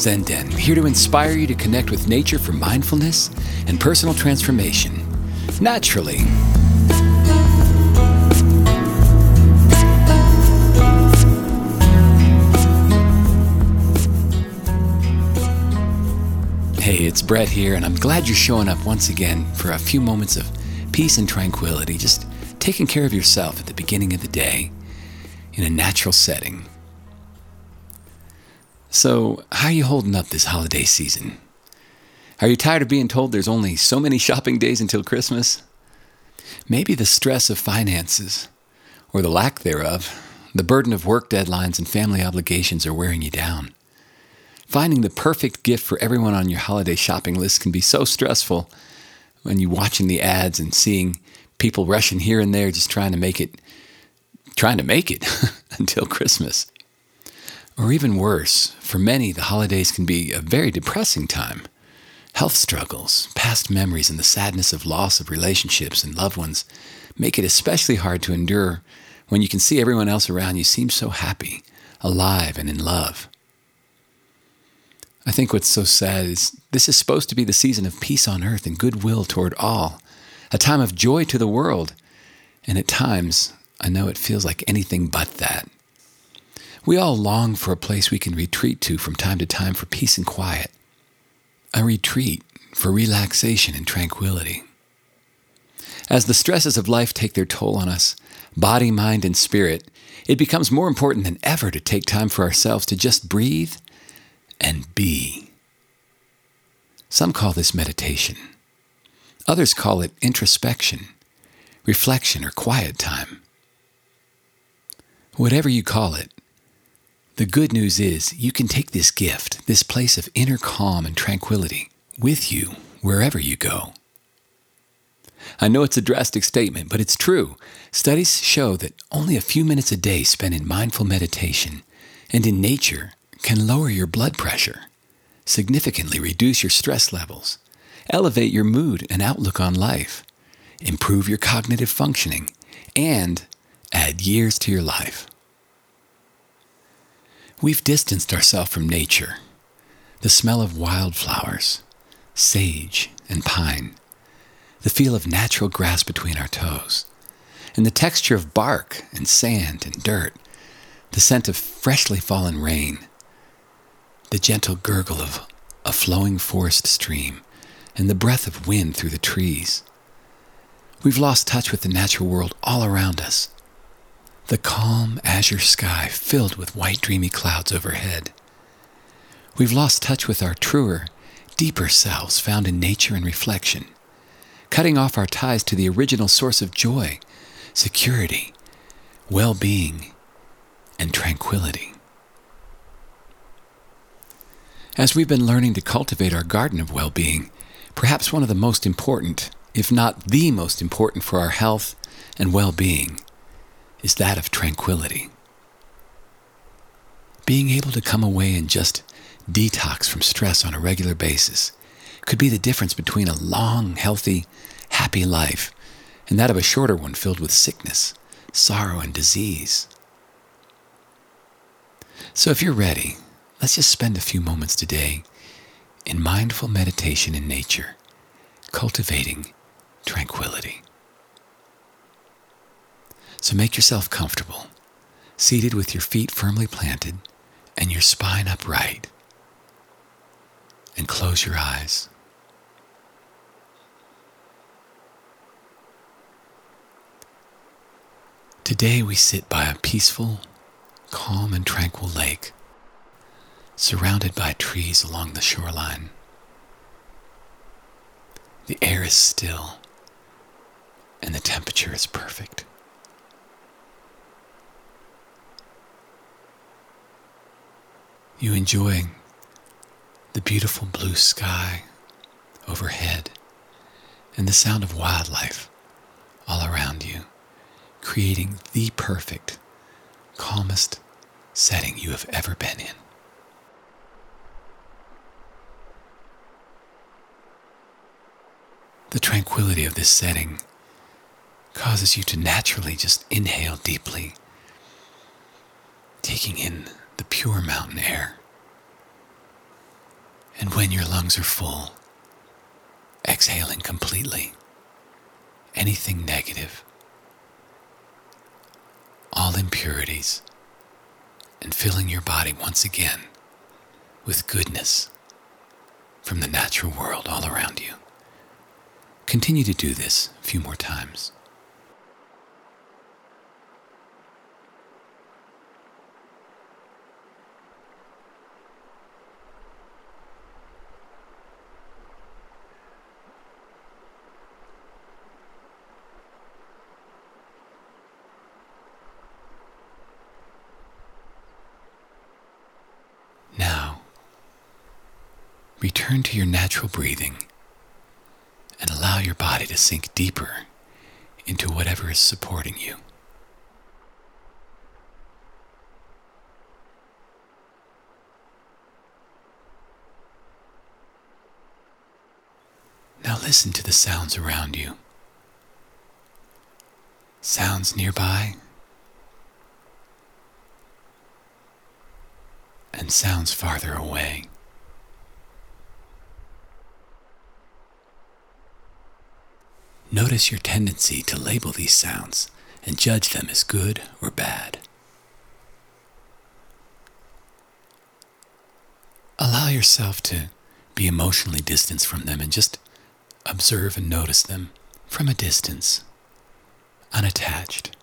Zen Den, here to inspire you to connect with nature for mindfulness and personal transformation. Naturally. Hey, it's Brett here, and I'm glad you're showing up once again for a few moments of peace and tranquility, just taking care of yourself at the beginning of the day in a natural setting. So, how are you holding up this holiday season? Are you tired of being told there's only so many shopping days until Christmas? Maybe the stress of finances, or the lack thereof, the burden of work deadlines and family obligations are wearing you down. Finding the perfect gift for everyone on your holiday shopping list can be so stressful when you're watching the ads and seeing people rushing here and there just trying to make it trying to make it until Christmas. Or even worse, for many the holidays can be a very depressing time. Health struggles, past memories, and the sadness of loss of relationships and loved ones make it especially hard to endure when you can see everyone else around you seem so happy, alive, and in love. I think what's so sad is this is supposed to be the season of peace on earth and goodwill toward all, a time of joy to the world. And at times, I know it feels like anything but that. We all long for a place we can retreat to from time to time for peace and quiet, a retreat for relaxation and tranquility. As the stresses of life take their toll on us, body, mind, and spirit, it becomes more important than ever to take time for ourselves to just breathe and be. Some call this meditation. Others call it introspection, reflection, or quiet time. Whatever you call it, the good news is you can take this gift, this place of inner calm and tranquility, with you wherever you go. I know it's a drastic statement, but it's true. Studies show that only a few minutes a day spent in mindful meditation and in nature can lower your blood pressure, significantly reduce your stress levels, elevate your mood and outlook on life, improve your cognitive functioning, and add years to your life. We've distanced ourselves from nature, the smell of wildflowers, sage, and pine, the feel of natural grass between our toes, and the texture of bark and sand and dirt, the scent of freshly fallen rain the gentle gurgle of a flowing forest stream, and the breath of wind through the trees. We've lost touch with the natural world all around us. The calm azure sky filled with white dreamy clouds overhead. We've lost touch with our truer, deeper selves found in nature and reflection, cutting off our ties to the original source of joy, security, well being, and tranquility. As we've been learning to cultivate our garden of well being, perhaps one of the most important, if not the most important for our health and well being, is that of tranquility. Being able to come away and just detox from stress on a regular basis could be the difference between a long, healthy, happy life and that of a shorter one filled with sickness, sorrow, and disease. So if you're ready, Let's just spend a few moments today in mindful meditation in nature, cultivating tranquility. So make yourself comfortable, seated with your feet firmly planted and your spine upright. And close your eyes. Today we sit by a peaceful, calm, and tranquil lake surrounded by trees along the shoreline. The air is still, and the temperature is perfect. You enjoying the beautiful blue sky overhead and the sound of wildlife all around you, creating the perfect, calmest setting you have ever been in. The tranquility of this setting causes you to naturally just inhale deeply taking in the pure mountain air. And when your lungs are full, exhaling completely anything negative, all impurities, and filling your body once again with goodness from the natural world all around you. Continue to do this a few more times. Return to your natural breathing and allow your body to sink deeper into whatever is supporting you. Now listen to the sounds around you. Sounds nearby and sounds farther away. Notice your tendency to label these sounds and judge them as good or bad. Allow yourself to be emotionally distanced from them and just observe and notice them from a distance, unattached.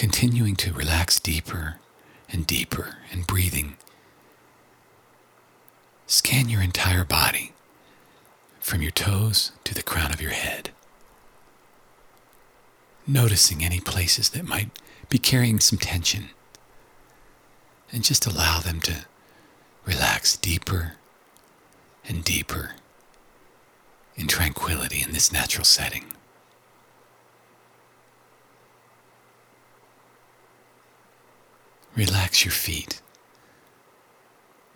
Continuing to relax deeper and deeper and breathing. Scan your entire body from your toes to the crown of your head. Noticing any places that might be carrying some tension. And just allow them to relax deeper and deeper in tranquility in this natural setting. Relax your feet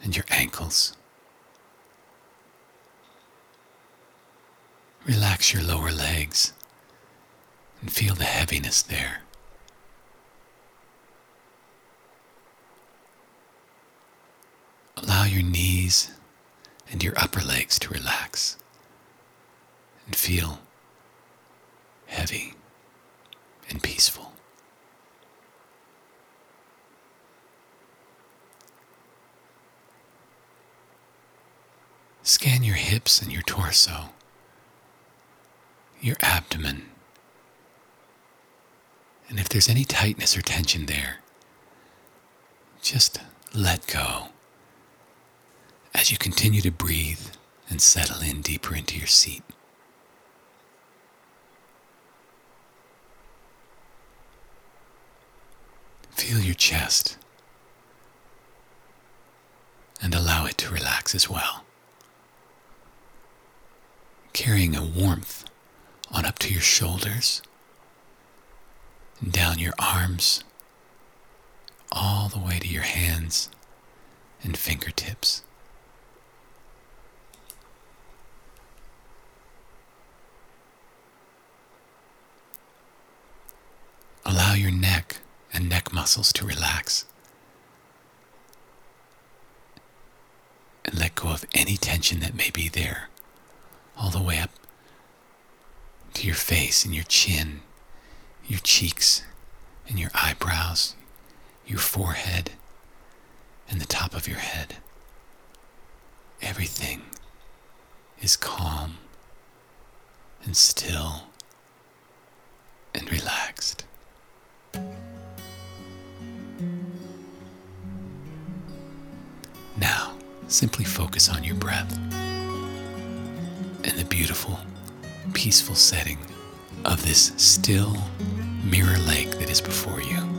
and your ankles. Relax your lower legs and feel the heaviness there. Allow your knees and your upper legs to relax and feel heavy and peaceful. Scan your hips and your torso, your abdomen, and if there's any tightness or tension there, just let go. As you continue to breathe and settle in deeper into your seat. Feel your chest. And allow it to relax as well carrying a warmth on up to your shoulders and down your arms, all the way to your hands and fingertips. Allow your neck and neck muscles to relax. And let go of any tension that may be there all the way up to your face and your chin, your cheeks and your eyebrows, your forehead and the top of your head. Everything is calm and still and relaxed. Now, simply focus on your breath beautiful, peaceful setting of this still mirror lake that is before you.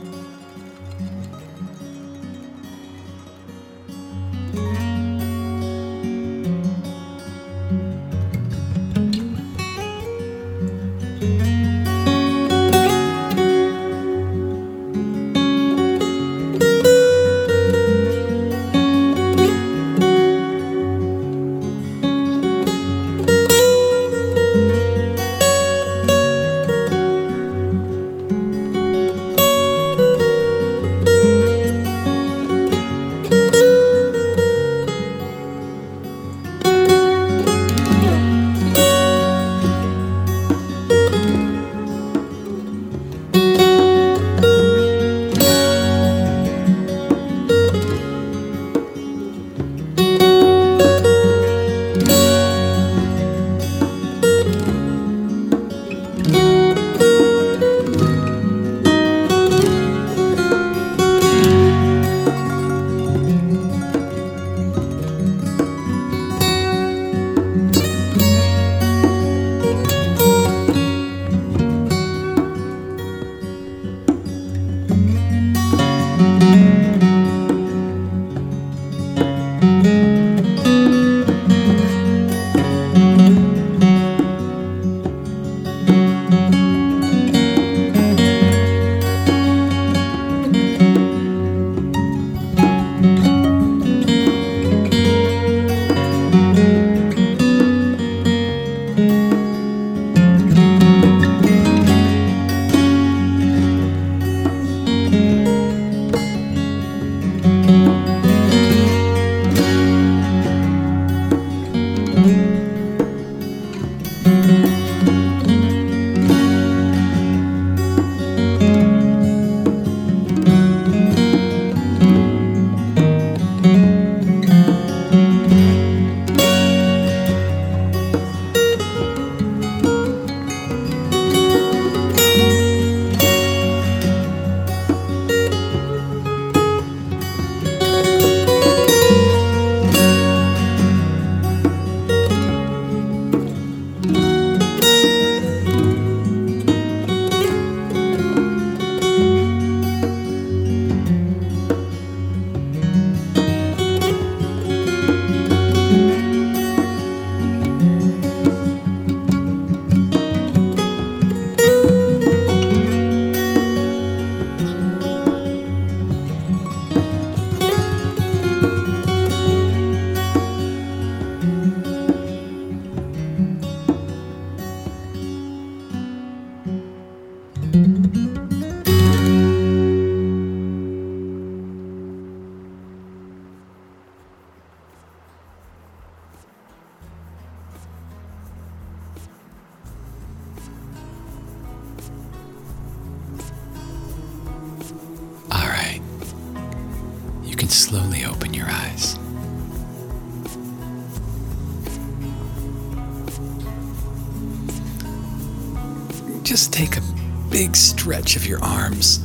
Big stretch of your arms.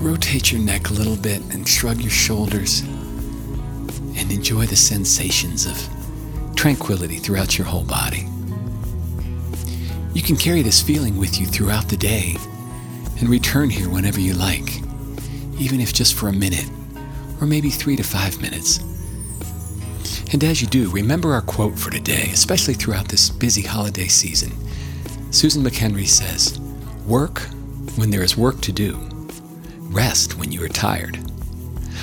Rotate your neck a little bit and shrug your shoulders. And enjoy the sensations of tranquility throughout your whole body. You can carry this feeling with you throughout the day and return here whenever you like, even if just for a minute or maybe three to five minutes. And as you do, remember our quote for today, especially throughout this busy holiday season. Susan McHenry says, Work when there is work to do, rest when you are tired.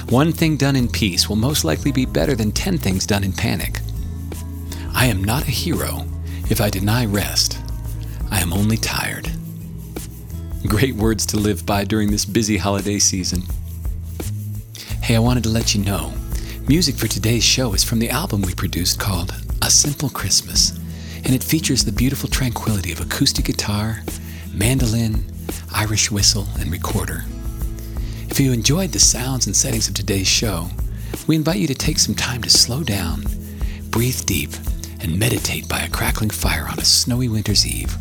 One thing done in peace will most likely be better than ten things done in panic. I am not a hero if I deny rest. I am only tired. Great words to live by during this busy holiday season. Hey, I wanted to let you know music for today's show is from the album we produced called A Simple Christmas and it features the beautiful tranquility of acoustic guitar, mandolin, Irish whistle, and recorder. If you enjoyed the sounds and settings of today's show, we invite you to take some time to slow down, breathe deep, and meditate by a crackling fire on a snowy winter's eve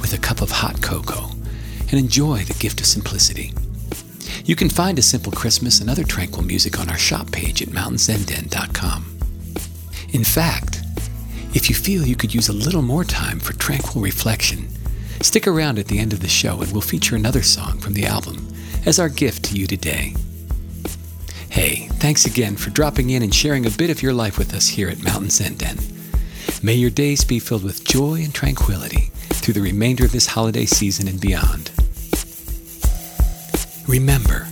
with a cup of hot cocoa and enjoy the gift of simplicity. You can find A Simple Christmas and other tranquil music on our shop page at mountainzenden.com. In fact, if you feel you could use a little more time for tranquil reflection, stick around at the end of the show and we'll feature another song from the album as our gift to you today. Hey, thanks again for dropping in and sharing a bit of your life with us here at Mountain Zen Den. May your days be filled with joy and tranquility through the remainder of this holiday season and beyond. Remember,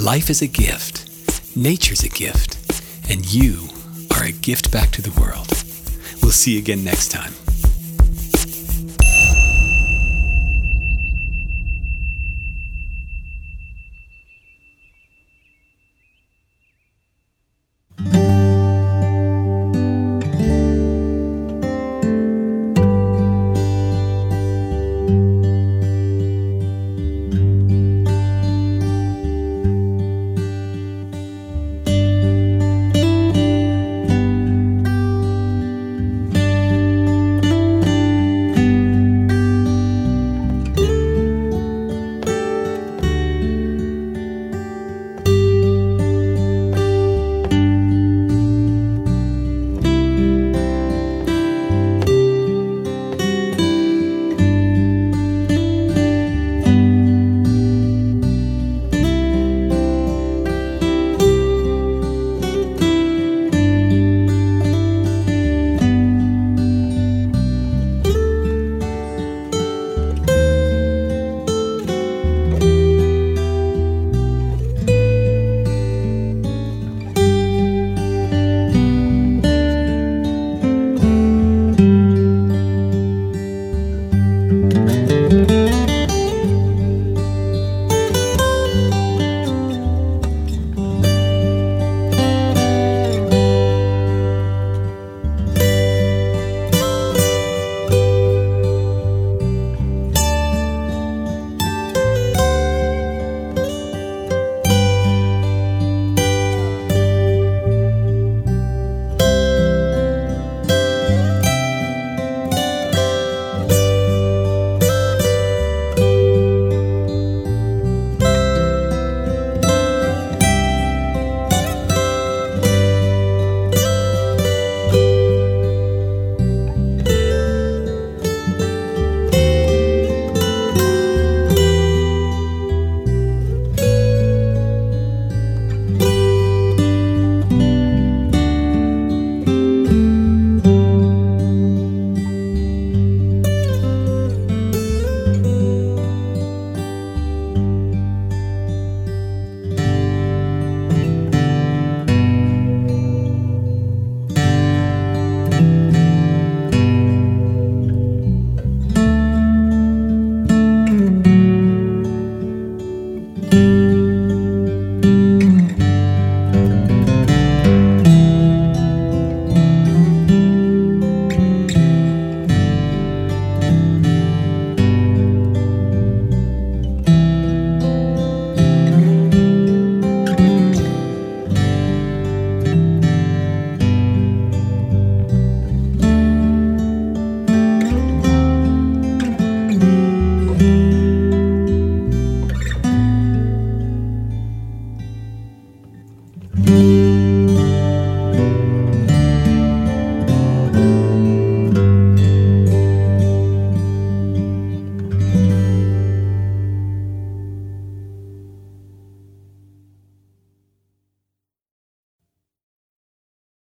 life is a gift, nature's a gift, and you are a gift back to the world. We'll see you again next time.